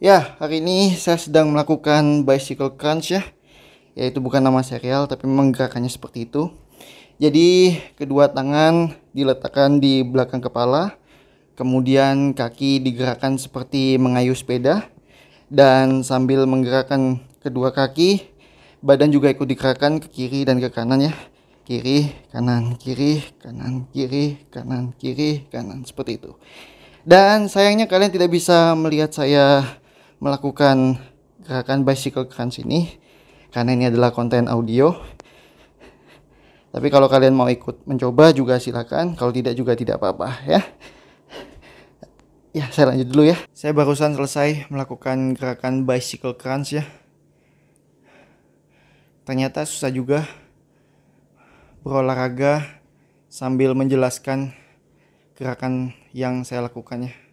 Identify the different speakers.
Speaker 1: Ya, hari ini saya sedang melakukan bicycle crunch ya. Yaitu bukan nama serial tapi memang gerakannya seperti itu. Jadi, kedua tangan diletakkan di belakang kepala, kemudian kaki digerakkan seperti mengayuh sepeda dan sambil menggerakkan kedua kaki, badan juga ikut digerakkan ke kiri dan ke kanan ya. Kiri, kanan, kiri, kanan, kiri, kanan, kiri, kanan seperti itu. Dan sayangnya kalian tidak bisa melihat saya melakukan gerakan bicycle crunch ini karena ini adalah konten audio. Tapi kalau kalian mau ikut mencoba juga silakan, kalau tidak juga tidak apa-apa ya. Ya, saya lanjut dulu ya. Saya barusan selesai melakukan gerakan bicycle crunch ya. Ternyata susah juga berolahraga sambil menjelaskan gerakan yang saya lakukannya.